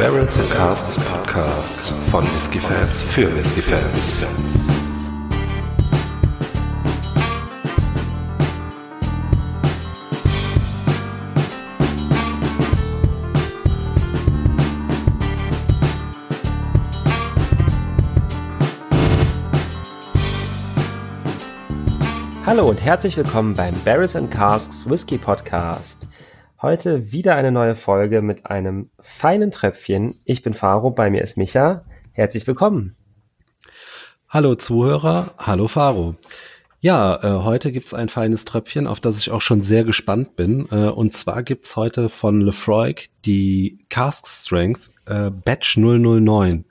Barrels and Casts Podcast von Whisky Fans für Whisky Fans. Hallo und herzlich willkommen beim Barrels and Casks Whisky Podcast. Heute wieder eine neue Folge mit einem feinen Tröpfchen. Ich bin Faro, bei mir ist Micha. Herzlich willkommen. Hallo Zuhörer, hallo Faro. Ja, äh, heute gibt's ein feines Tröpfchen, auf das ich auch schon sehr gespannt bin. Äh, und zwar gibt's heute von Lefroy die Cask Strength äh, Batch 009.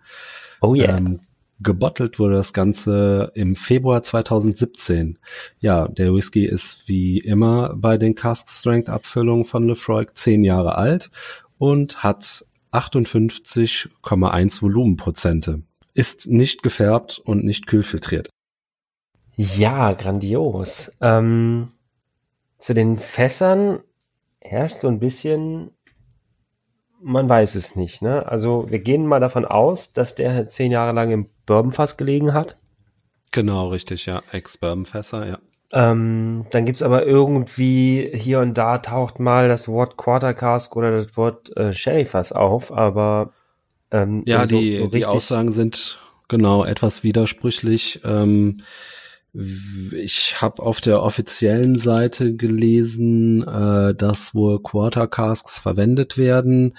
Oh yeah. Ähm, Gebottelt wurde das Ganze im Februar 2017. Ja, der Whisky ist wie immer bei den Cask Strength Abfüllungen von Lefroy zehn Jahre alt und hat 58,1 Volumenprozente. Ist nicht gefärbt und nicht kühlfiltriert. Ja, grandios. Ähm, zu den Fässern herrscht so ein bisschen man weiß es nicht. Ne? Also wir gehen mal davon aus, dass der zehn Jahre lang im Bourbonfass gelegen hat. Genau, richtig, ja. Ex-Bourbonfässer, ja. Ähm, dann gibt's aber irgendwie hier und da taucht mal das Wort Quarter Cask oder das Wort äh, Sherryfass auf, aber ähm, ja, so, die, so die Aussagen sind genau etwas widersprüchlich. Ähm, ich habe auf der offiziellen Seite gelesen, äh, dass wohl Quarter Casks verwendet werden.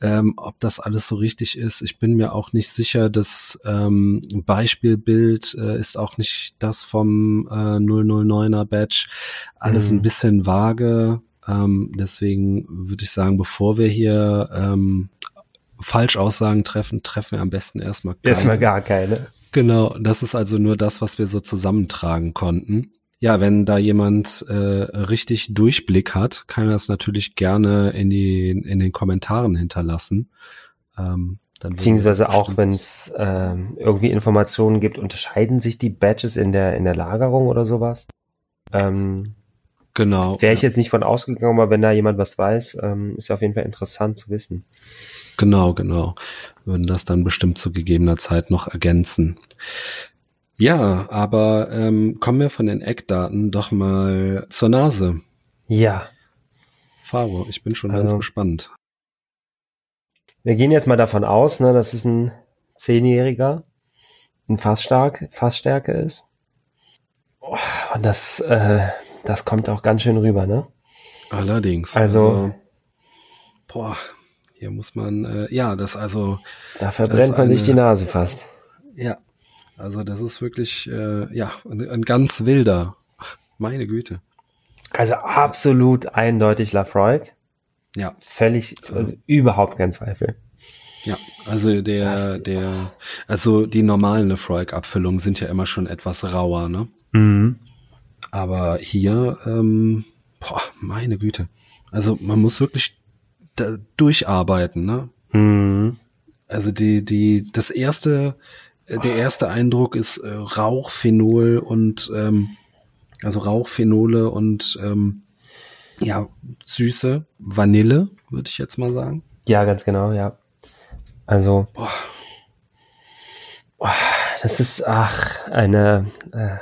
Ähm, ob das alles so richtig ist, ich bin mir auch nicht sicher. Das ähm, Beispielbild äh, ist auch nicht das vom äh, 009er Badge. Alles mhm. ein bisschen vage. Ähm, deswegen würde ich sagen, bevor wir hier ähm, Falschaussagen treffen, treffen wir am besten erstmal keine. Erstmal gar keine. Genau, das ist also nur das, was wir so zusammentragen konnten. Ja, wenn da jemand äh, richtig Durchblick hat, kann er das natürlich gerne in, die, in den Kommentaren hinterlassen. Ähm, dann Beziehungsweise auch, wenn es äh, irgendwie Informationen gibt, unterscheiden sich die Badges in der, in der Lagerung oder sowas? Ähm, genau. Wäre ich ja. jetzt nicht von ausgegangen, aber wenn da jemand was weiß, ähm, ist ja auf jeden Fall interessant zu wissen. Genau, genau. Würden das dann bestimmt zu gegebener Zeit noch ergänzen. Ja, aber ähm, kommen wir von den Eckdaten doch mal zur Nase. Ja. Faro, ich bin schon also, ganz gespannt. Wir gehen jetzt mal davon aus, ne, dass es ein Zehnjähriger in Fassstark, Fassstärke ist. Oh, und das, äh, das kommt auch ganz schön rüber, ne? Allerdings. Also, also boah, hier muss man, äh, ja, das also. Da verbrennt man eine, sich die Nase fast. Ja, also das ist wirklich, äh, ja, ein, ein ganz wilder. Meine Güte. Also absolut eindeutig Lafroig. Ja. Völlig, also überhaupt kein Zweifel. Ja, also der, das, der, also die normalen Lefroy-Abfüllungen sind ja immer schon etwas rauer, ne? Mhm. Aber hier, ähm, boah, meine Güte. Also man muss wirklich durcharbeiten, ne? Mhm. Also die, die, das erste, äh, der erste Eindruck ist äh, Rauch, Phenol und ähm, also Rauchphenole und ähm, ja, süße Vanille, würde ich jetzt mal sagen. Ja, ganz genau, ja. Also, Boah. Boah, das ist, ach, eine, äh,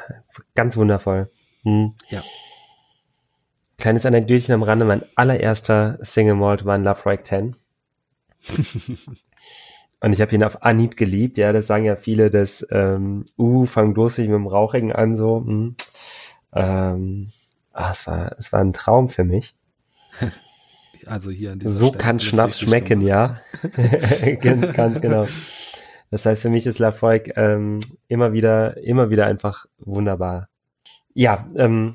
ganz wundervoll. Hm. Ja. Kleines Anekdötchen am Rande, mein allererster Single Malt war ein Love Rike 10. Und ich habe ihn auf Anhieb geliebt, ja, das sagen ja viele, dass, ähm, uh, fang bloß nicht mit dem Rauchigen an, so, hm. ähm, ah, es war, es war ein Traum für mich. Also hier an So Stelle kann Schnaps schmecken, gemacht. ja. ganz, ganz genau. Das heißt, für mich ist Lafroig ähm, immer wieder, immer wieder einfach wunderbar. Ja, ähm,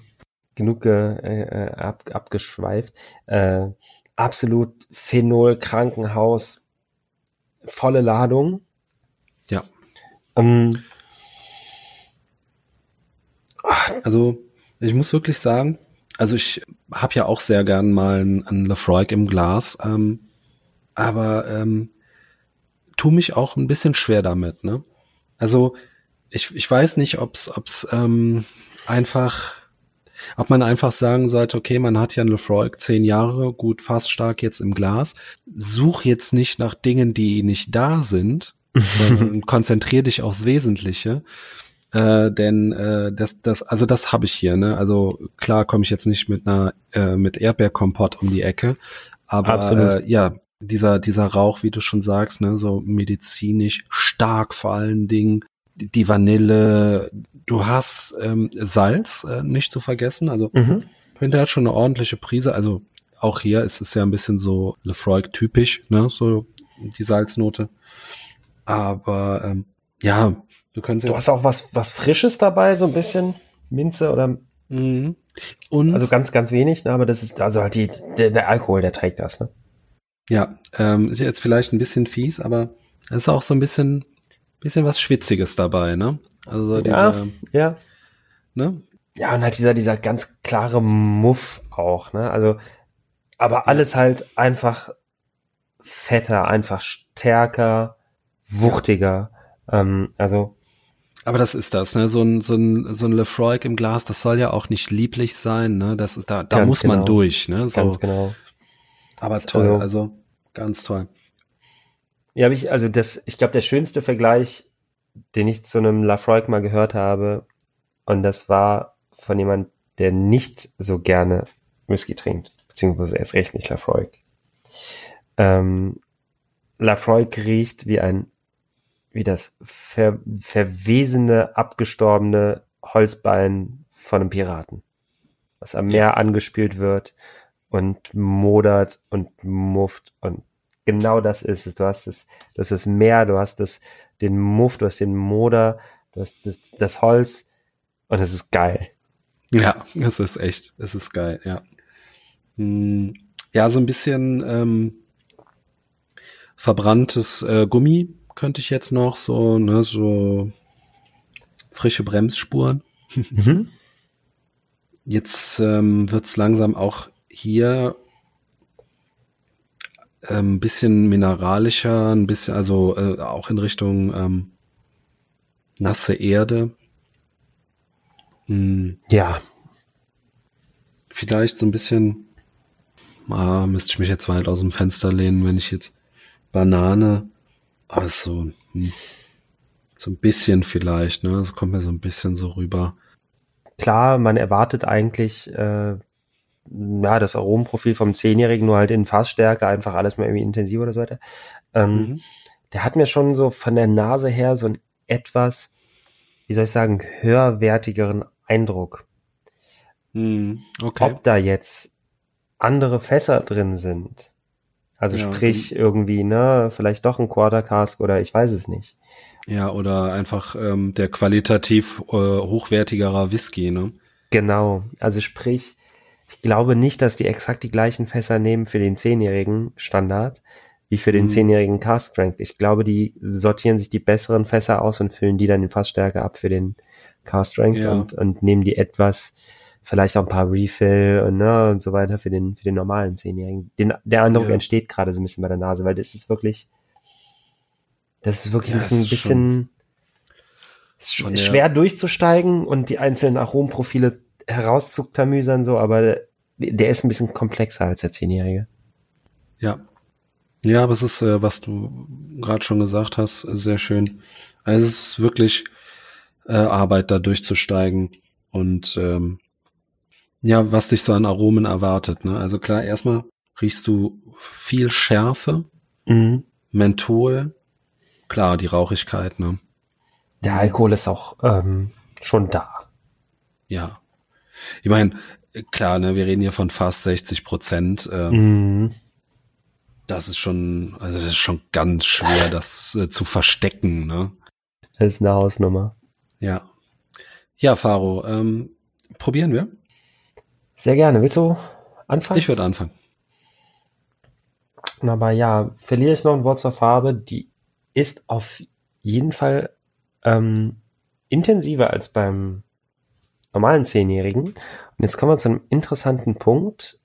genug äh, äh, ab, abgeschweift. Äh, absolut Phenol, Krankenhaus, volle Ladung. Ja. Ähm, also ich muss wirklich sagen, also ich habe ja auch sehr gern mal einen Lafroig im Glas, ähm, aber ähm, tu mich auch ein bisschen schwer damit. Ne? Also ich, ich weiß nicht, ob's ob's ähm, einfach Ob man einfach sagen sollte, okay, man hat ja einen Lefroy zehn Jahre, gut, fast stark jetzt im Glas. Such jetzt nicht nach Dingen, die nicht da sind, sondern konzentrier dich aufs Wesentliche. Äh, denn äh, das, das, also das habe ich hier, ne? Also klar komme ich jetzt nicht mit einer äh, mit Erdbeerkompott um die Ecke, aber äh, ja, dieser dieser Rauch, wie du schon sagst, ne, so medizinisch stark vor allen Dingen, die Vanille, du hast ähm, Salz äh, nicht zu vergessen, also mhm. hat schon eine ordentliche Prise, also auch hier ist es ja ein bisschen so Lefroy typisch, ne, so die Salznote. Aber ähm, ja, Du, kannst du hast auch was, was Frisches dabei, so ein bisschen Minze oder. Mhm. Und also ganz, ganz wenig, ne? aber das ist also halt die, der, der Alkohol, der trägt das. Ne? Ja, ähm, ist jetzt vielleicht ein bisschen fies, aber es ist auch so ein bisschen, bisschen was Schwitziges dabei, ne? Also so ja, diese, ja. Ne? Ja, und halt dieser, dieser ganz klare Muff auch, ne? Also, aber alles halt einfach fetter, einfach stärker, wuchtiger. Ähm, also aber das ist das, ne? So ein, so ein, so ein Lefroy im Glas, das soll ja auch nicht lieblich sein, ne? Das ist da, da muss genau. man durch, ne? So. Ganz genau. Aber toll, also, also ganz toll. Ja, habe ich, also das, ich glaube, der schönste Vergleich, den ich zu einem Lafroig mal gehört habe, und das war von jemand, der nicht so gerne Whisky trinkt, beziehungsweise erst recht nicht Lafroig. Ähm, Lafroig riecht wie ein wie das ver verwesene, abgestorbene Holzbein von einem Piraten, was am Meer angespielt wird und modert und mufft und genau das ist es. Du hast es, das ist Meer, du hast das, den Muff, du hast den Moder, du hast das, das Holz und es ist geil. Ja, es ist echt, es ist geil, ja. Hm, ja, so ein bisschen ähm, verbranntes äh, Gummi könnte ich jetzt noch so, ne, so frische Bremsspuren. Mhm. Jetzt ähm, wird's langsam auch hier ähm, bisschen mineralischer, ein bisschen, also äh, auch in Richtung ähm, nasse Erde. Hm. Ja. Vielleicht so ein bisschen, ah, müsste ich mich jetzt weit aus dem Fenster lehnen, wenn ich jetzt Banane also, hm. so ein bisschen vielleicht, ne? Das kommt mir so ein bisschen so rüber. Klar, man erwartet eigentlich, äh, ja, das Aromenprofil vom Zehnjährigen nur halt in Fassstärke, einfach alles mal irgendwie intensiver oder so weiter. Ähm, mhm. Der hat mir schon so von der Nase her so ein etwas, wie soll ich sagen, höherwertigeren Eindruck. Mhm. Okay. Ob da jetzt andere Fässer drin sind, also ja, sprich irgendwie, ne, vielleicht doch ein Quarter Cask oder ich weiß es nicht. Ja, oder einfach ähm, der qualitativ äh, hochwertigerer Whisky, ne? Genau. Also sprich, ich glaube nicht, dass die exakt die gleichen Fässer nehmen für den zehnjährigen Standard wie für den mhm. zehnjährigen Cask Strength. Ich glaube, die sortieren sich die besseren Fässer aus und füllen die dann in Fassstärke ab für den Cask Strength ja. und, und nehmen die etwas vielleicht auch ein paar Refill und, ne, und so weiter für den, für den normalen Zehnjährigen. Den, der Eindruck ja. entsteht gerade so ein bisschen bei der Nase, weil das ist wirklich, das ist wirklich ja, ein bisschen, bisschen schon, schwer ja. durchzusteigen und die einzelnen Aromenprofile herauszuklamüsern, so, aber der ist ein bisschen komplexer als der Zehnjährige. Ja. Ja, aber es ist, äh, was du gerade schon gesagt hast, sehr schön. Also es ist wirklich äh, Arbeit, da durchzusteigen und ähm, ja, was dich so an Aromen erwartet. Ne? Also klar, erstmal riechst du viel Schärfe, mhm. Menthol, klar, die Rauchigkeit. Ne? Der Alkohol ist auch ähm, schon da. Ja. Ich meine, klar, ne, wir reden hier von fast 60 Prozent. Äh, mhm. Das ist schon, also das ist schon ganz schwer, das äh, zu verstecken. Ne? Das ist eine Hausnummer. Ja. Ja, Faro, ähm, probieren wir. Sehr gerne. Willst du anfangen? Ich würde anfangen. Aber ja, verliere ich noch ein Wort zur Farbe. Die ist auf jeden Fall ähm, intensiver als beim normalen Zehnjährigen. Und jetzt kommen wir zu einem interessanten Punkt,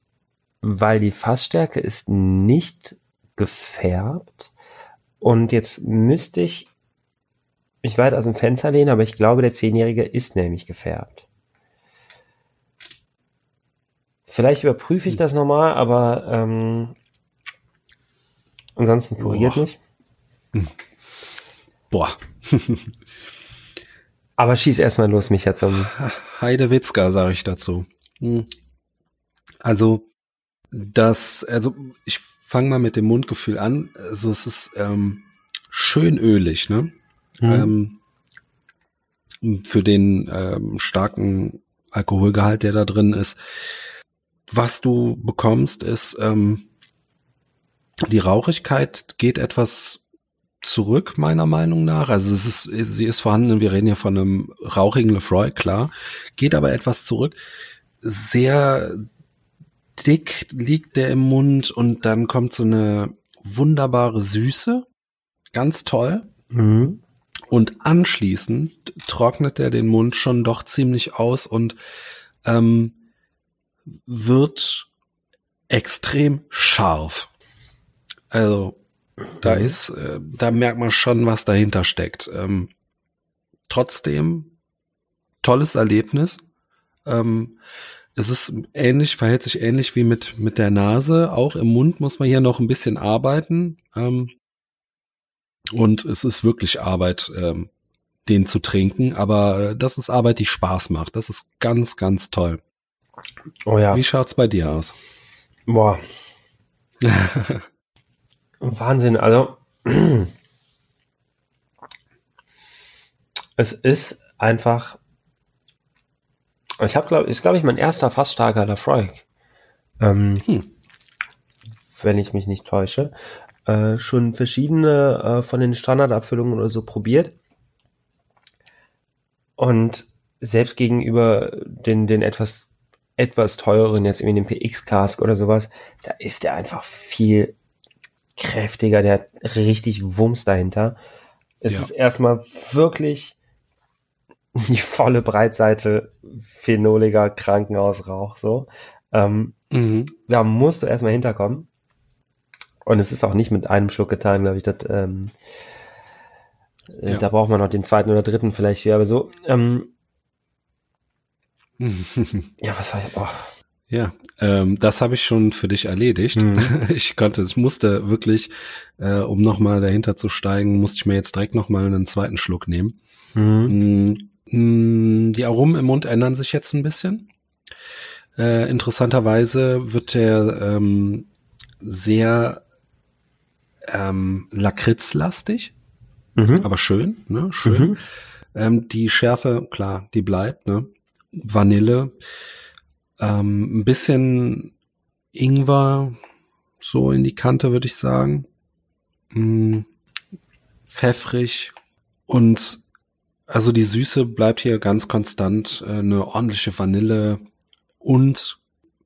weil die Fassstärke ist nicht gefärbt. Und jetzt müsste ich mich weit aus dem Fenster lehnen, aber ich glaube, der Zehnjährige ist nämlich gefärbt. Vielleicht überprüfe ich das nochmal, aber ähm, ansonsten korrigiert Boah. mich. Boah. aber schieß erstmal los, Micha, zum Heidewitzka, sage ich dazu. Hm. Also, das, also ich fange mal mit dem Mundgefühl an. Also es ist ähm, schön ölig, ne? Mhm. Ähm, für den ähm, starken Alkoholgehalt, der da drin ist. Was du bekommst, ist ähm, die Rauchigkeit geht etwas zurück, meiner Meinung nach. Also es ist, sie ist vorhanden, wir reden ja von einem rauchigen Lefroy, klar, geht aber etwas zurück. Sehr dick liegt der im Mund und dann kommt so eine wunderbare Süße. Ganz toll. Mhm. Und anschließend trocknet er den Mund schon doch ziemlich aus und ähm, wird extrem scharf. Also da mhm. ist, äh, da merkt man schon, was dahinter steckt. Ähm, trotzdem tolles Erlebnis. Ähm, es ist ähnlich, verhält sich ähnlich wie mit, mit der Nase. Auch im Mund muss man hier noch ein bisschen arbeiten. Ähm, und es ist wirklich Arbeit, ähm, den zu trinken. Aber das ist Arbeit, die Spaß macht. Das ist ganz, ganz toll. Oh ja. Wie schaut's bei dir aus? Boah. Wahnsinn. Also, es ist einfach ich habe, glaube ich, glaube ich, mein erster fast starker Lafroig. Ähm, hm. Wenn ich mich nicht täusche. Äh, schon verschiedene äh, von den Standardabfüllungen oder so probiert. Und selbst gegenüber den, den etwas, etwas teureren, jetzt irgendwie den PX-Cask oder sowas, da ist der einfach viel kräftiger, der hat richtig Wumms dahinter. Es ja. ist erstmal wirklich die volle Breitseite phenoliger Krankenhausrauch, so. Ähm, mhm. Da musst du erstmal hinterkommen. Und es ist auch nicht mit einem Schluck getan, glaube ich. Das, ähm, äh, ja. Da braucht man noch den zweiten oder dritten vielleicht für, aber so. Ähm, ja, was war ich? Oh. Ja, ähm, das habe ich schon für dich erledigt. Mhm. Ich konnte, ich musste wirklich, äh, um nochmal dahinter zu steigen, musste ich mir jetzt direkt nochmal einen zweiten Schluck nehmen. Mhm. Mm, Mm, die Aromen im Mund ändern sich jetzt ein bisschen. Äh, interessanterweise wird der ähm, sehr ähm, lakritzlastig, mhm. aber schön, ne? Schön. Mhm. Ähm, die Schärfe, klar, die bleibt, ne? Vanille, ähm, ein bisschen Ingwer, so in die Kante, würde ich sagen. Mm, pfeffrig und also die Süße bleibt hier ganz konstant, äh, eine ordentliche Vanille und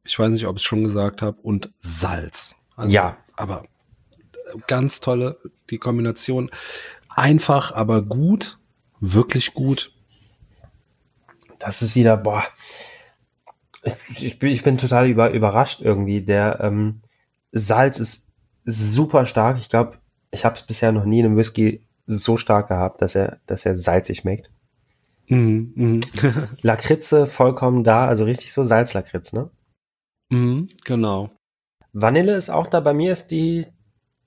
ich weiß nicht, ob ich es schon gesagt habe und Salz. Also, ja, aber ganz tolle die Kombination. Einfach, aber gut, wirklich gut. Das ist wieder, boah, ich, bin, ich bin total über, überrascht irgendwie. Der ähm, Salz ist super stark. Ich glaube, ich habe es bisher noch nie in einem Whisky so stark gehabt, dass er, dass er salzig schmeckt. Mhm, mh. Lakritze vollkommen da, also richtig so Salzlakritz, ne? Mhm, genau. Vanille ist auch da. Bei mir ist die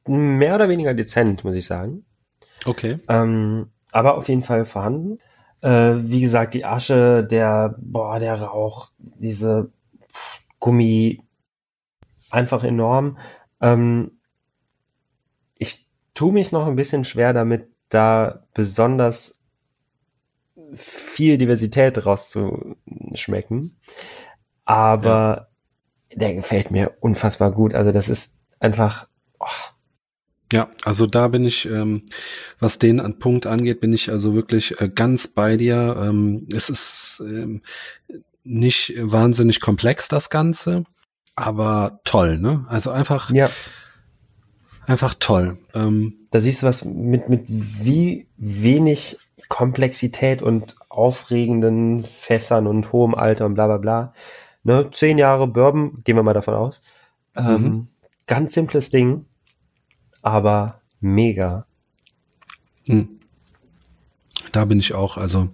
mehr oder weniger dezent, muss ich sagen. Okay. Ähm, aber auf jeden Fall vorhanden. Äh, wie gesagt, die Asche, der, boah, der Rauch, diese Gummi, einfach enorm. Ähm, ich tue mich noch ein bisschen schwer damit, da besonders viel Diversität rauszuschmecken. Aber ja. der gefällt mir unfassbar gut. Also das ist einfach. Oh. Ja, also da bin ich, ähm, was den an Punkt angeht, bin ich also wirklich äh, ganz bei dir. Ähm, es ist ähm, nicht wahnsinnig komplex das Ganze, aber toll, ne? Also einfach. Ja einfach toll. Ähm, da siehst du was mit, mit wie wenig Komplexität und aufregenden Fässern und hohem Alter und bla bla bla. Ne, zehn Jahre Bourbon, gehen wir mal davon aus. Ähm, mhm. Ganz simples Ding, aber mega. Hm. Da bin ich auch, also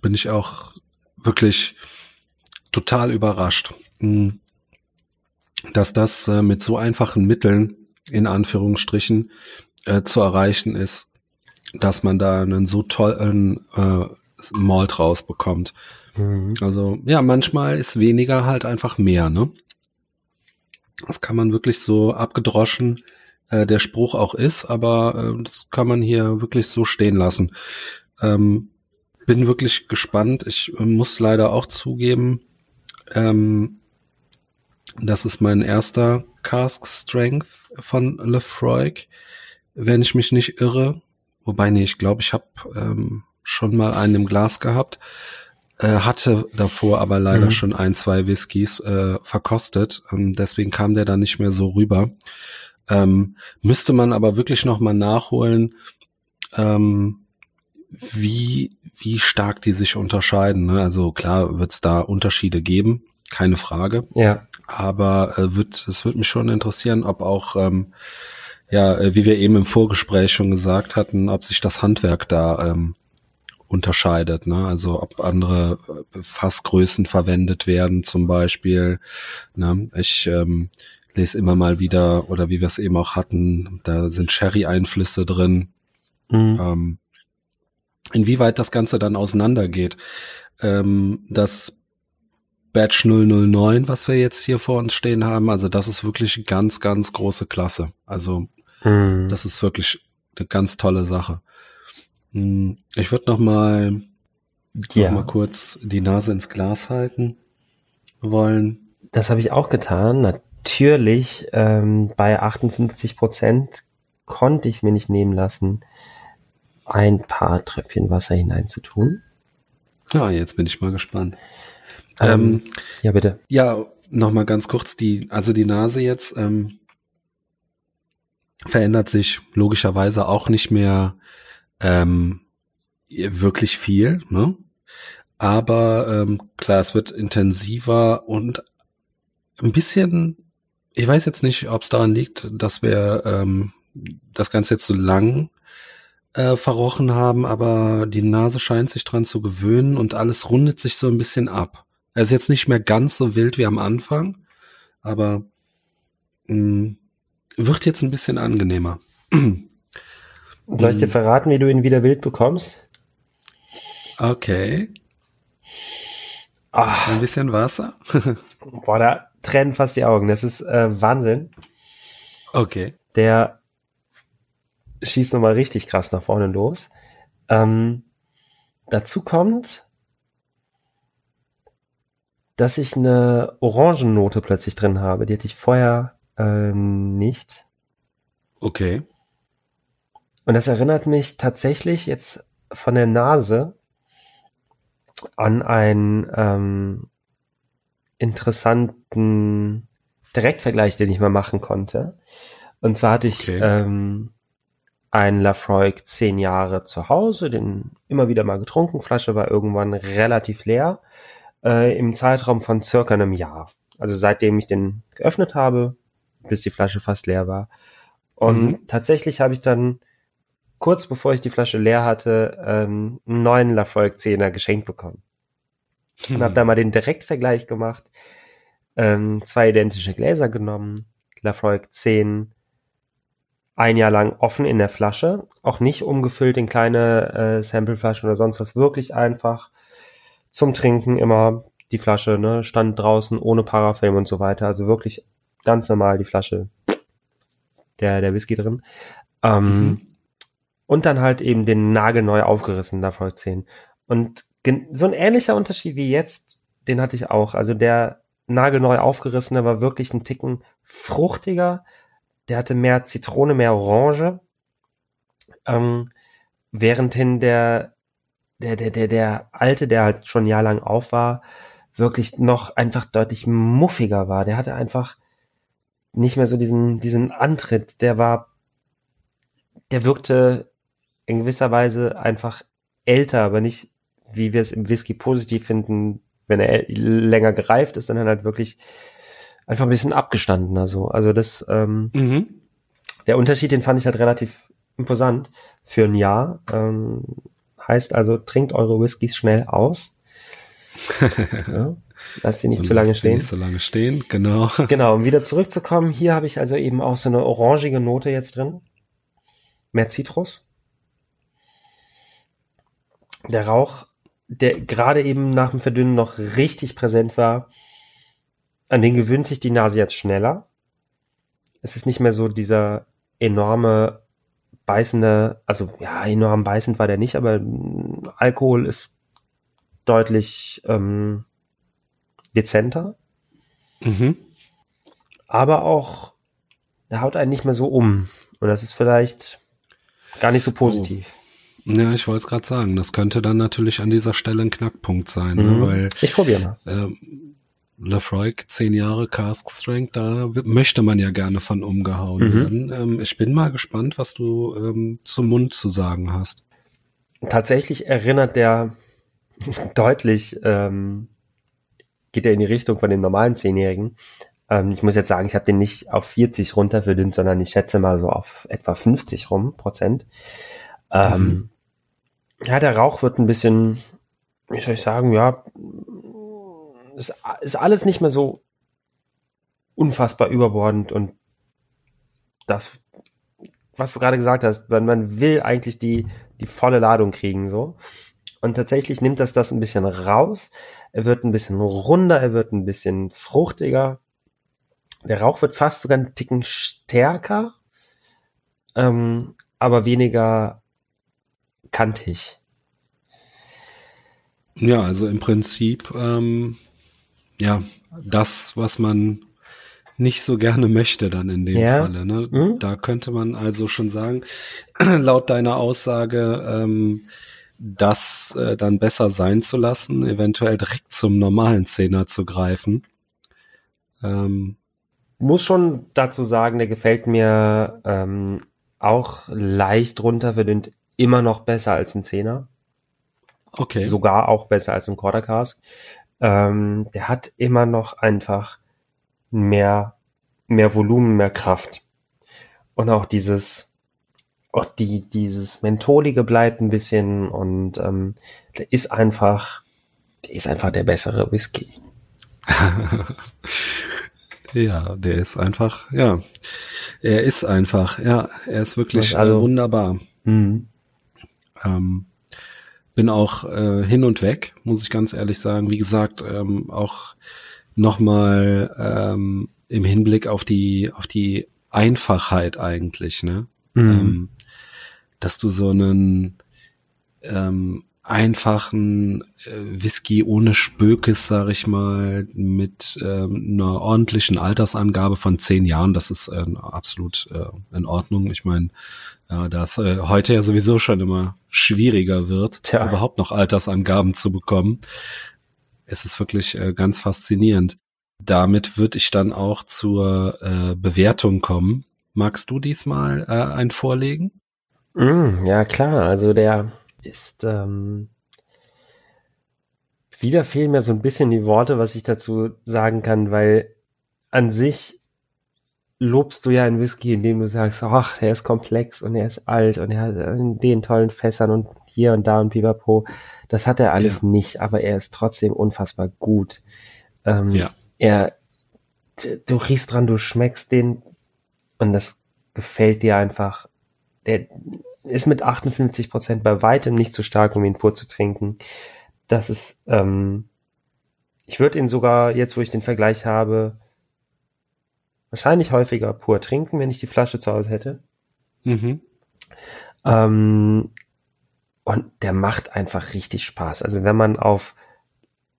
bin ich auch wirklich total überrascht. hm, dass das äh, mit so einfachen Mitteln in Anführungsstrichen äh, zu erreichen ist, dass man da einen so tollen äh, Malt rausbekommt. Mhm. Also ja, manchmal ist weniger halt einfach mehr, ne? Das kann man wirklich so abgedroschen äh, der Spruch auch ist, aber äh, das kann man hier wirklich so stehen lassen. Ähm, bin wirklich gespannt. Ich äh, muss leider auch zugeben, ähm, das ist mein erster Cask Strength von Lefroy, wenn ich mich nicht irre. Wobei, nee, ich glaube, ich habe ähm, schon mal einen im Glas gehabt. Äh, hatte davor aber leider mhm. schon ein, zwei Whiskys äh, verkostet. Ähm, deswegen kam der dann nicht mehr so rüber. Ähm, müsste man aber wirklich noch mal nachholen, ähm, wie, wie stark die sich unterscheiden. Ne? Also klar wird es da Unterschiede geben, keine Frage. Ja. Aber äh, wird, es wird mich schon interessieren, ob auch, ähm, ja, äh, wie wir eben im Vorgespräch schon gesagt hatten, ob sich das Handwerk da ähm, unterscheidet. Ne? Also ob andere äh, Fassgrößen verwendet werden zum Beispiel. Ne? Ich ähm, lese immer mal wieder, oder wie wir es eben auch hatten, da sind Sherry-Einflüsse drin. Mhm. Ähm, inwieweit das Ganze dann auseinandergeht. Ähm, das Batch 009, was wir jetzt hier vor uns stehen haben, also das ist wirklich ganz, ganz große Klasse. Also mhm. das ist wirklich eine ganz tolle Sache. Hm, ich würde noch mal, ja. noch mal kurz die Nase ins Glas halten wollen. Das habe ich auch getan. Natürlich ähm, bei 58 Prozent konnte ich es mir nicht nehmen lassen, ein paar Tröpfchen Wasser hineinzutun. Ja, jetzt bin ich mal gespannt. Ähm, ähm, ja, bitte. Ja, noch mal ganz kurz die, also die Nase jetzt ähm, verändert sich logischerweise auch nicht mehr ähm, wirklich viel, ne? Aber ähm, klar, es wird intensiver und ein bisschen, ich weiß jetzt nicht, ob es daran liegt, dass wir ähm, das Ganze jetzt so lang äh, verrochen haben, aber die Nase scheint sich dran zu gewöhnen und alles rundet sich so ein bisschen ab. Er ist jetzt nicht mehr ganz so wild wie am Anfang, aber mh, mm, wird jetzt ein bisschen angenehmer. Soll ich dir verraten, wie du ihn wieder wild bekommst? Okay. Ach. Ein bisschen Wasser. Boah, da trennen fast die Augen. Das ist äh, Wahnsinn. Okay. Der schießt nochmal richtig krass nach vorne los. Ähm, dazu kommt, dass ich eine Orangennote plötzlich drin habe. Die hatte ich vorher äh, nicht. Okay. Und das erinnert mich tatsächlich jetzt von der Nase an einen ähm, interessanten Direktvergleich, den ich mal machen konnte. Und zwar hatte ich okay. ähm, einen Lafroig zehn Jahre zu Hause, den immer wieder mal getrunken. Flasche war irgendwann relativ leer äh, im Zeitraum von circa einem Jahr. Also seitdem ich den geöffnet habe, bis die Flasche fast leer war. Und mhm. tatsächlich habe ich dann kurz bevor ich die Flasche leer hatte, ähm, einen neuen Lafolk 10er geschenkt bekommen. Und habe da mal den Direktvergleich gemacht. Ähm, zwei identische Gläser genommen. Lafolk 10 ein Jahr lang offen in der Flasche, auch nicht umgefüllt in kleine äh, Sampleflaschen oder sonst was, wirklich einfach zum Trinken immer die Flasche, ne, stand draußen ohne Parafilm und so weiter, also wirklich ganz normal die Flasche, der, der Whisky drin. Ähm, mhm. Und dann halt eben den nagelneu aufgerissen davor 10. Und so ein ähnlicher Unterschied wie jetzt, den hatte ich auch. Also der nagelneu aufgerissene war wirklich ein Ticken fruchtiger, der hatte mehr Zitrone, mehr Orange. Ähm, währendhin der, der, der, der, der alte, der halt schon jahrelang auf war, wirklich noch einfach deutlich muffiger war. Der hatte einfach nicht mehr so diesen, diesen Antritt. Der war, der wirkte in gewisser Weise einfach älter, aber nicht, wie wir es im Whisky positiv finden, wenn er länger gereift ist, sondern halt wirklich einfach ein bisschen abgestandener so. Also das, ähm, mhm. der Unterschied, den fand ich halt relativ imposant für ein Jahr. Ähm, heißt also, trinkt eure Whiskys schnell aus. ja. Lass sie nicht und zu lange stehen. Nicht zu lange stehen, genau. Genau, um wieder zurückzukommen, hier habe ich also eben auch so eine orangige Note jetzt drin. Mehr Zitrus. Der Rauch, der gerade eben nach dem Verdünnen noch richtig präsent war, an den gewöhnt sich die Nase jetzt schneller. Es ist nicht mehr so dieser enorme beißende, also ja, enorm beißend war der nicht, aber Alkohol ist deutlich ähm, dezenter. Mhm. Aber auch, der haut einen nicht mehr so um. Und das ist vielleicht gar nicht so positiv. Oh. Ja, ich wollte es gerade sagen, das könnte dann natürlich an dieser Stelle ein Knackpunkt sein, ne? mhm. ne? weil ich probiere mal. Ähm, Lafroig, zehn Jahre Cask Strength, da möchte man ja gerne von umgehauen mhm. werden. Ähm, ich bin mal gespannt, was du ähm, zum Mund zu sagen hast. Tatsächlich erinnert der deutlich, ähm, geht er in die Richtung von dem normalen Zehnjährigen. Ähm, ich muss jetzt sagen, ich habe den nicht auf 40 runter verdünnt, sondern ich schätze mal so auf etwa 50 rum Prozent. Ähm, mhm. Ja, der Rauch wird ein bisschen, wie soll ich sagen, ja, ist, ist alles nicht mehr so unfassbar überbordend und das, was du gerade gesagt hast, man, man will eigentlich die, die volle Ladung kriegen, so. Und tatsächlich nimmt das das ein bisschen raus. Er wird ein bisschen runder, er wird ein bisschen fruchtiger. Der Rauch wird fast sogar einen Ticken stärker, ähm, aber weniger kantig. Ja, also im Prinzip ähm, ja, das, was man nicht so gerne möchte dann in dem ja. Falle. Ne? Mhm. Da könnte man also schon sagen, laut deiner Aussage, ähm, das äh, dann besser sein zu lassen, eventuell direkt zum normalen Zehner zu greifen. Ähm, Muss schon dazu sagen, der gefällt mir ähm, auch leicht runter verdünnt immer noch besser als ein Zehner. Okay. Sogar auch besser als ein Quarter Cask ähm, der hat immer noch einfach mehr, mehr Volumen, mehr Kraft. Und auch dieses, auch die, dieses Mentholige bleibt ein bisschen und ähm, der ist einfach, der ist einfach der bessere Whisky. ja, der ist einfach, ja, er ist einfach, ja, er ist wirklich also, äh, wunderbar. Mhm. Ähm, bin auch äh, hin und weg, muss ich ganz ehrlich sagen. Wie gesagt, ähm, auch nochmal ähm, im Hinblick auf die, auf die Einfachheit eigentlich, ne? Mhm. Ähm, dass du so einen ähm, einfachen äh, Whisky ohne Spökes, sag ich mal, mit ähm, einer ordentlichen Altersangabe von zehn Jahren, das ist äh, absolut äh, in Ordnung. Ich meine, ja, das äh, heute ja sowieso schon immer schwieriger wird, Tja. überhaupt noch Altersangaben zu bekommen. Es ist wirklich äh, ganz faszinierend. Damit würde ich dann auch zur äh, Bewertung kommen. Magst du diesmal äh, ein vorlegen? Mm, ja, klar. Also der ist ähm, wieder fehlen mir so ein bisschen die Worte, was ich dazu sagen kann, weil an sich lobst du ja einen Whisky, indem du sagst, ach, der ist komplex und er ist alt und er hat in den tollen Fässern und hier und da und pipapo. Das hat er alles ja. nicht, aber er ist trotzdem unfassbar gut. Ähm, ja. Er, du riechst dran, du schmeckst den und das gefällt dir einfach. Der ist mit 58 Prozent bei weitem nicht zu so stark, um ihn pur zu trinken. Das ist, ähm, ich würde ihn sogar, jetzt wo ich den Vergleich habe, wahrscheinlich häufiger pur trinken, wenn ich die Flasche zu Hause hätte. Mhm. Ähm, und der macht einfach richtig Spaß. Also wenn man auf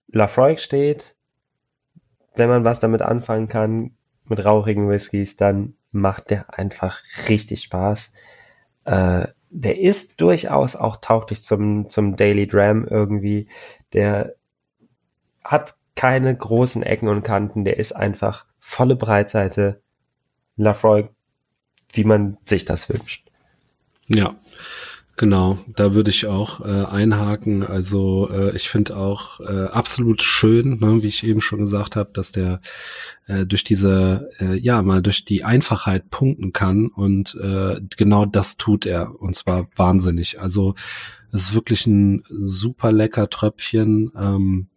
Lafroig steht, wenn man was damit anfangen kann, mit rauchigen Whiskys, dann macht der einfach richtig Spaß. Äh, der ist durchaus auch tauglich zum, zum Daily Dram irgendwie. Der hat keine großen Ecken und Kanten, der ist einfach volle Breitseite Lafroy, wie man sich das wünscht. Ja, genau. Da würde ich auch äh, einhaken. Also äh, ich finde auch äh, absolut schön, ne, wie ich eben schon gesagt habe, dass der äh, durch diese, äh, ja, mal durch die Einfachheit punkten kann und äh, genau das tut er und zwar wahnsinnig. Also es ist wirklich ein super lecker Tröpfchen. Ähm,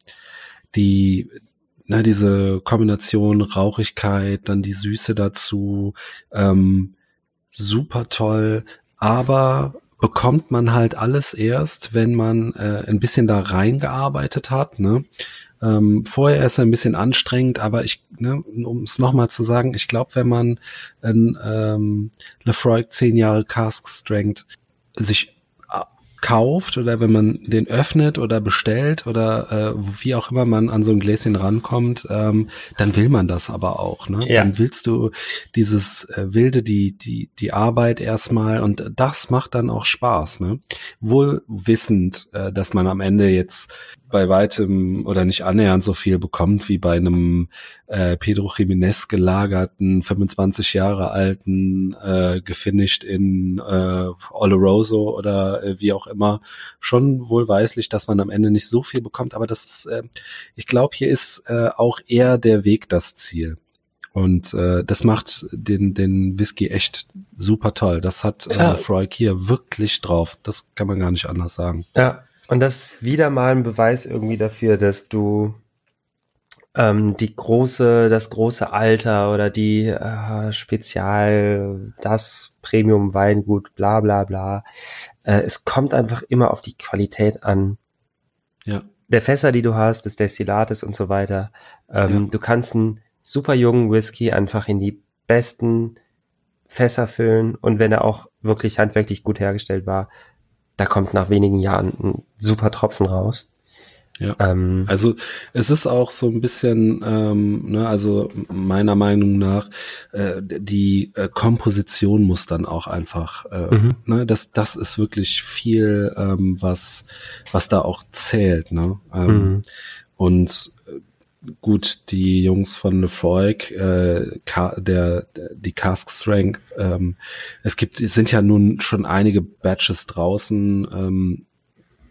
die ne, diese Kombination Rauchigkeit, dann die Süße dazu, ähm, super toll, aber bekommt man halt alles erst, wenn man äh, ein bisschen da reingearbeitet hat. Ne? Ähm, vorher ist er ein bisschen anstrengend, aber ich, ne, um es nochmal zu sagen, ich glaube, wenn man ein ähm, Lefroy 10 Jahre Cask Strength sich kauft oder wenn man den öffnet oder bestellt oder äh, wie auch immer man an so ein Gläschen rankommt, ähm, dann will man das aber auch. Ne? Ja. Dann willst du dieses äh, wilde, die die die Arbeit erstmal und das macht dann auch Spaß. Ne? Wohl wissend, äh, dass man am Ende jetzt bei weitem oder nicht annähernd so viel bekommt wie bei einem äh, Pedro Jiménez gelagerten 25 Jahre alten äh, gefinisht in äh, Oloroso oder äh, wie auch immer schon wohlweislich, dass man am Ende nicht so viel bekommt, aber das ist äh, ich glaube, hier ist äh, auch eher der Weg das Ziel. Und äh, das macht den, den Whisky echt super toll. Das hat äh, ja. Freud hier wirklich drauf. Das kann man gar nicht anders sagen. Ja, und das ist wieder mal ein Beweis irgendwie dafür, dass du ähm, die große, das große Alter oder die äh, Spezial, das Premium Weingut, bla bla bla. Äh, es kommt einfach immer auf die Qualität an. Ja. Der Fässer, die du hast, des Destillates und so weiter. Ähm, ja. Du kannst einen super jungen Whisky einfach in die besten Fässer füllen und wenn er auch wirklich handwerklich gut hergestellt war, da kommt nach wenigen Jahren ein super Tropfen raus. Ja. Ähm, also es ist auch so ein bisschen, ähm, ne, also meiner Meinung nach, äh, die äh, Komposition muss dann auch einfach, äh, mhm. ne, das, das ist wirklich viel, ähm, was, was da auch zählt, ne? Ähm, mhm. Und gut, die Jungs von Lefroy, äh, der, die Cask Strength, ähm, es gibt, es sind ja nun schon einige Batches draußen, ähm,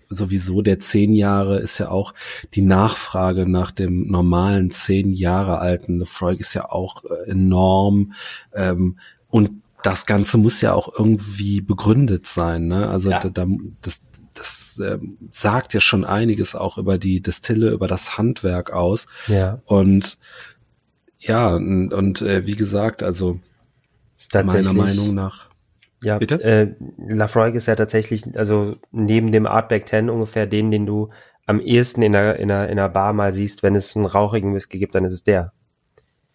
sowieso der zehn Jahre ist ja auch die Nachfrage nach dem normalen zehn Jahre alten Lefroy ist ja auch äh, enorm ähm, und das Ganze muss ja auch irgendwie begründet sein, ne? Also ja. da, das, das äh, sagt ja schon einiges auch über die Destille, über das Handwerk aus. Ja. Und ja, und, und äh, wie gesagt, also meiner Meinung nach. Ja, bitte. Äh, Lafroig ist ja tatsächlich, also neben dem Artback 10 ungefähr den, den du am ehesten in einer, in einer, in einer Bar mal siehst, wenn es einen rauchigen Whisky gibt, dann ist es der.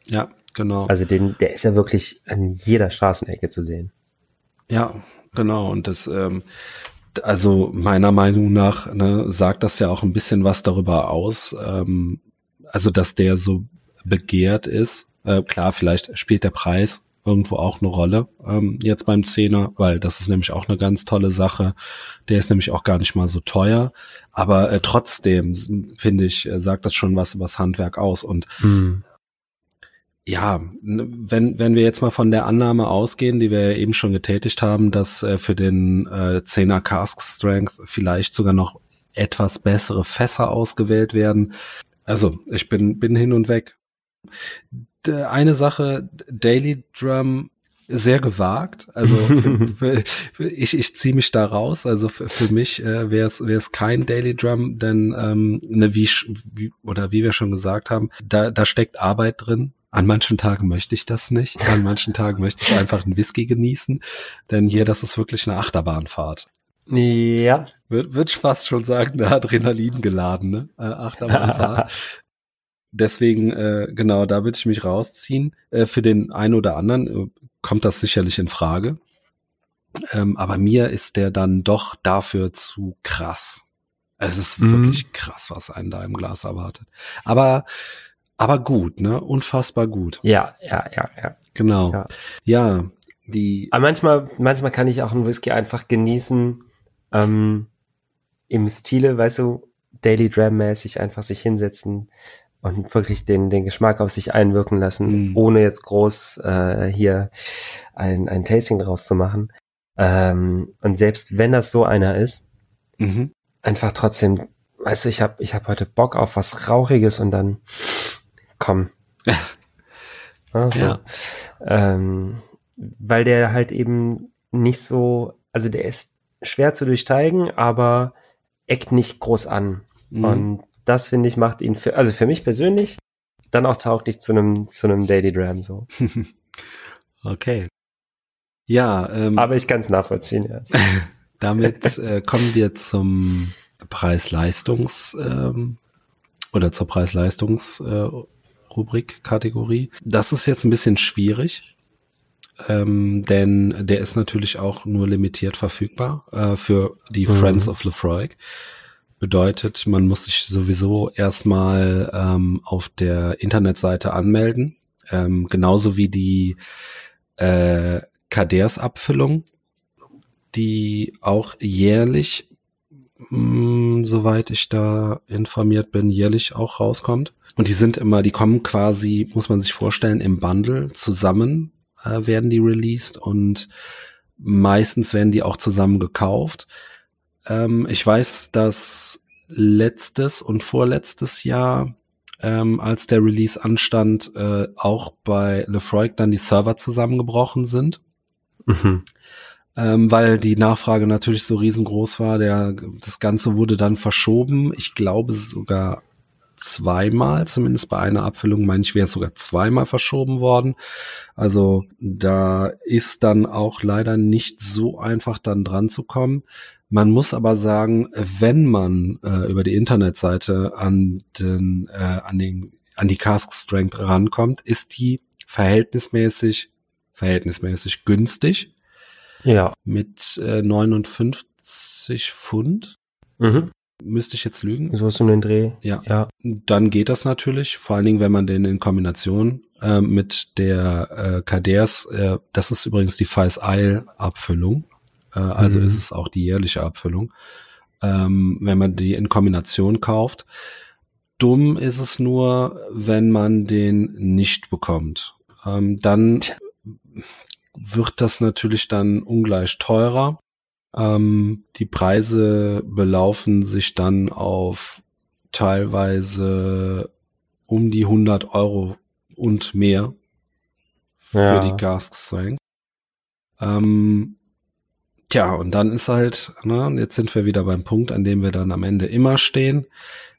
Ja, genau. Also den, der ist ja wirklich an jeder Straßenecke zu sehen. Ja, genau. Und das, ähm, also meiner Meinung nach ne, sagt das ja auch ein bisschen was darüber aus, ähm, also dass der so begehrt ist. Äh, klar, vielleicht spielt der Preis irgendwo auch eine Rolle ähm, jetzt beim Zehner, weil das ist nämlich auch eine ganz tolle Sache. Der ist nämlich auch gar nicht mal so teuer, aber äh, trotzdem finde ich äh, sagt das schon was über das Handwerk aus und mhm ja, wenn, wenn wir jetzt mal von der Annahme ausgehen, die wir eben schon getätigt haben, dass äh, für den äh, 10er Cask Strength vielleicht sogar noch etwas bessere Fässer ausgewählt werden. Also, ich bin, bin hin und weg. Eine Sache, Daily Drum sehr gewagt. Also ich, ich ziehe mich da raus. Also für, für mich äh, wäre es wäre es kein Daily Drum, denn ähm, ne, wie, wie oder wie wir schon gesagt haben, da da steckt Arbeit drin. An manchen Tagen möchte ich das nicht. An manchen Tagen möchte ich einfach einen Whisky genießen. Denn hier, das ist wirklich eine Achterbahnfahrt. Ja. Würde würd ich fast schon sagen, eine Adrenalin geladene äh, Achterbahnfahrt. Deswegen, äh, genau, da würde ich mich rausziehen. Äh, für den einen oder anderen äh, kommt das sicherlich in Frage. Ähm, aber mir ist der dann doch dafür zu krass. Es ist mhm. wirklich krass, was einen da im Glas erwartet. Aber aber gut, ne? Unfassbar gut. Ja, ja, ja, ja. Genau. Ja, ja die. Aber manchmal, manchmal kann ich auch einen Whisky einfach genießen, ähm, im Stile, weißt du, Daily Dram mäßig einfach sich hinsetzen und wirklich den, den Geschmack auf sich einwirken lassen, mm. ohne jetzt groß äh, hier ein, ein Tasting draus zu machen. Ähm, und selbst wenn das so einer ist, mhm. einfach trotzdem, weißt du, ich habe ich hab heute Bock auf was Rauchiges und dann komm. also, ja. ähm, weil der halt eben nicht so, also der ist schwer zu durchsteigen, aber eckt nicht groß an. Mhm. Und das finde ich macht ihn für, also für mich persönlich dann auch tauglich zu einem zu einem Daily Dram so. okay. Ja, ähm, aber ich kann es nachvollziehen. Ja. damit äh, kommen wir zum Preis-Leistungs ähm, oder zur Preis-Leistungs-Rubrik äh, Kategorie. Das ist jetzt ein bisschen schwierig, ähm, denn der ist natürlich auch nur limitiert verfügbar äh, für die mhm. Friends of Lefroy. Bedeutet, man muss sich sowieso erstmal ähm, auf der Internetseite anmelden, ähm, genauso wie die äh, Kaders-Abfüllung, die auch jährlich, mh, hm, soweit ich da informiert bin, jährlich auch rauskommt. Und die sind immer, die kommen quasi, muss man sich vorstellen, im Bundle zusammen äh, werden die released und meistens werden die auch zusammen gekauft. Ähm, ich weiß, dass letztes und vorletztes Jahr, ähm, als der Release anstand, äh, auch bei Lefroy dann die Server zusammengebrochen sind. Mhm. Ähm, weil die Nachfrage natürlich so riesengroß war. Der, das Ganze wurde dann verschoben. Ich glaube sogar zweimal, zumindest bei einer Abfüllung, meine ich, wäre es sogar zweimal verschoben worden. Also da ist dann auch leider nicht so einfach dann dran zu kommen. Man muss aber sagen, wenn man äh, über die Internetseite an den, äh, an den, an die Cask Strength rankommt, ist die verhältnismäßig, verhältnismäßig günstig. Ja. Mit äh, 59 Pfund. Mhm. Müsste ich jetzt lügen? So ist um den Dreh. Ja. ja. Dann geht das natürlich, vor allen Dingen, wenn man den in Kombination äh, mit der äh, Kaders, äh, das ist übrigens die Feis Isle Abfüllung, äh, also mhm. ist es auch die jährliche Abfüllung. Ähm, wenn man die in Kombination kauft. Dumm ist es nur, wenn man den nicht bekommt. Ähm, dann wird das natürlich dann ungleich teurer. Ähm, die Preise belaufen sich dann auf teilweise um die 100 Euro und mehr für ja. die Strength. Ähm, Tja, und dann ist halt, ne, jetzt sind wir wieder beim Punkt, an dem wir dann am Ende immer stehen,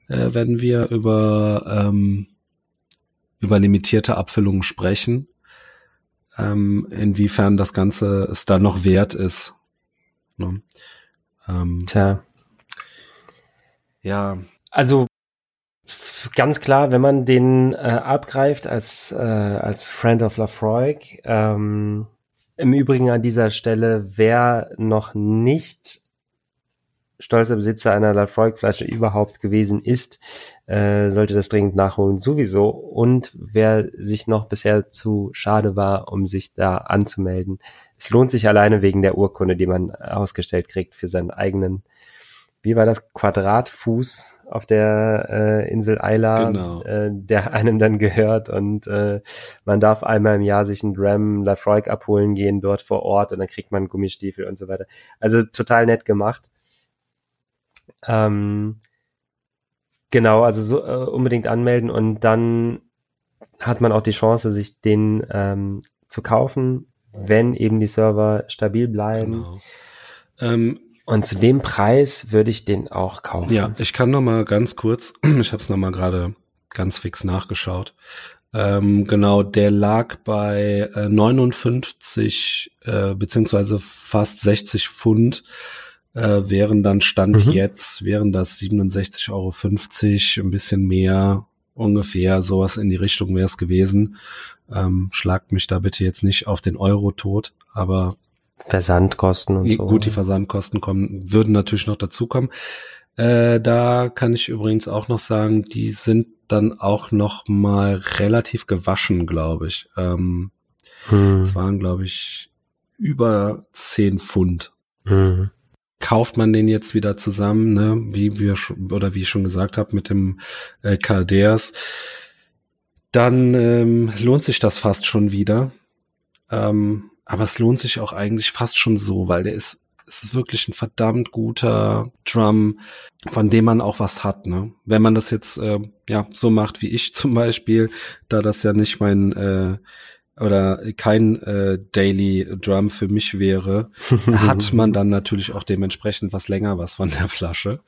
äh, wenn wir über, ähm, über limitierte Abfüllungen sprechen, ähm, inwiefern das Ganze es dann noch wert ist. Ne? Ähm, Tja. Ja. Also ganz klar, wenn man den äh, abgreift als, äh, als Friend of Lafroy, ähm, im Übrigen an dieser Stelle, wer noch nicht stolzer Besitzer einer Lafroig-Flasche überhaupt gewesen ist, äh, sollte das dringend nachholen sowieso. Und wer sich noch bisher zu schade war, um sich da anzumelden, es lohnt sich alleine wegen der Urkunde, die man ausgestellt kriegt für seinen eigenen wie war das, Quadratfuß auf der äh, Insel Ayla, genau. äh, der einem dann gehört und äh, man darf einmal im Jahr sich einen Dram Lafroig abholen gehen dort vor Ort und dann kriegt man Gummistiefel und so weiter. Also total nett gemacht. Ähm, genau, also so, äh, unbedingt anmelden und dann hat man auch die Chance, sich den ähm, zu kaufen, wenn eben die Server stabil bleiben. Genau. Ähm, und zu dem Preis würde ich den auch kaufen. Ja, ich kann noch mal ganz kurz, ich habe es noch mal gerade ganz fix nachgeschaut. Ähm, genau, der lag bei äh, 59 äh, beziehungsweise fast 60 Pfund. Äh, wären dann Stand mhm. jetzt, wären das 67,50 Euro, ein bisschen mehr, ungefähr sowas in die Richtung wäre es gewesen. Ähm, schlagt mich da bitte jetzt nicht auf den Euro tot, aber Versandkosten und so. Gut, die Versandkosten kommen, würden natürlich noch dazukommen. Äh, da kann ich übrigens auch noch sagen, die sind dann auch noch mal relativ gewaschen, glaube ich. Ähm, hm. Es waren, glaube ich, über zehn Pfund. Hm. Kauft man den jetzt wieder zusammen, ne, wie wir oder wie ich schon gesagt habe, mit dem äh, Calders, dann ähm, lohnt sich das fast schon wieder. Ähm, aber es lohnt sich auch eigentlich fast schon so, weil der ist, es ist wirklich ein verdammt guter Drum, von dem man auch was hat, ne? Wenn man das jetzt äh, ja so macht wie ich zum Beispiel, da das ja nicht mein äh, oder kein äh, Daily Drum für mich wäre, hat man dann natürlich auch dementsprechend was länger was von der Flasche.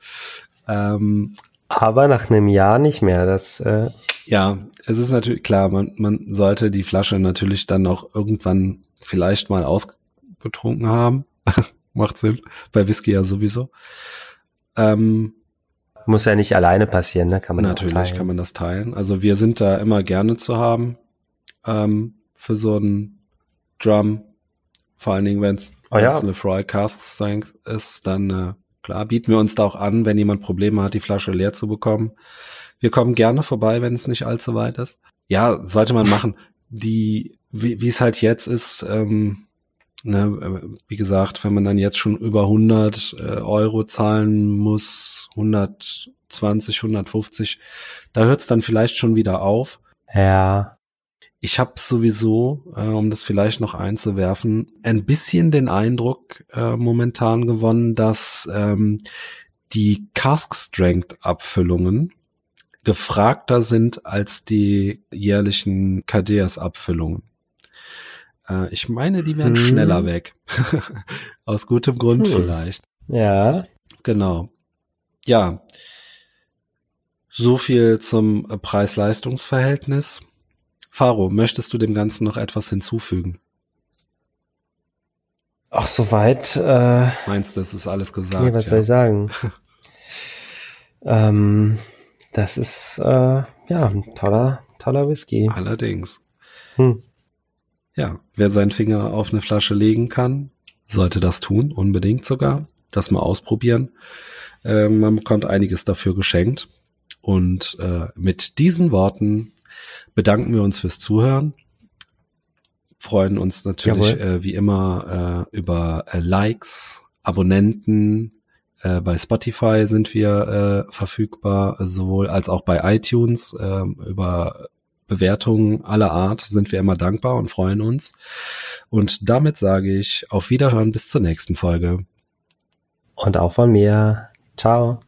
Ähm, Aber nach einem Jahr nicht mehr. Das äh, Ja, es ist natürlich klar, man, man sollte die Flasche natürlich dann auch irgendwann vielleicht mal ausgetrunken haben. Macht Sinn. Bei Whisky ja sowieso. Ähm, Muss ja nicht alleine passieren, ne? Kann man natürlich kann man das teilen. Also wir sind da immer gerne zu haben ähm, für so ein Drum. Vor allen Dingen, wenn es oh, ja. eine Fry Cask ist, dann äh, klar bieten wir uns da auch an, wenn jemand Probleme hat, die Flasche leer zu bekommen. Wir kommen gerne vorbei, wenn es nicht allzu weit ist. Ja, sollte man machen. Die, wie, wie es halt jetzt ist, ähm, ne, wie gesagt, wenn man dann jetzt schon über 100 äh, Euro zahlen muss, 120, 150, da hört es dann vielleicht schon wieder auf. Ja. Ich habe sowieso, äh, um das vielleicht noch einzuwerfen, ein bisschen den Eindruck äh, momentan gewonnen, dass ähm, die Cask Strength Abfüllungen gefragter sind als die jährlichen Kadeas-Abfüllungen. Äh, ich meine, die werden hm. schneller weg. Aus gutem Grund hm. vielleicht. Ja. Genau. Ja. So viel zum Preis-Leistungs-Verhältnis. Faro, möchtest du dem Ganzen noch etwas hinzufügen? Ach, soweit. Äh, Meinst du, es ist alles gesagt? Nee, was ja. soll ich sagen? ähm, das ist äh, ja ein toller, toller Whisky. Allerdings. Hm. Ja, wer seinen Finger auf eine Flasche legen kann, sollte das tun, unbedingt sogar. Das mal ausprobieren. Äh, man bekommt einiges dafür geschenkt. Und äh, mit diesen Worten bedanken wir uns fürs Zuhören. Freuen uns natürlich äh, wie immer äh, über äh, Likes, Abonnenten, äh, bei Spotify sind wir äh, verfügbar, sowohl als auch bei iTunes. Äh, über Bewertungen aller Art sind wir immer dankbar und freuen uns. Und damit sage ich auf Wiederhören bis zur nächsten Folge. Und auch von mir. Ciao.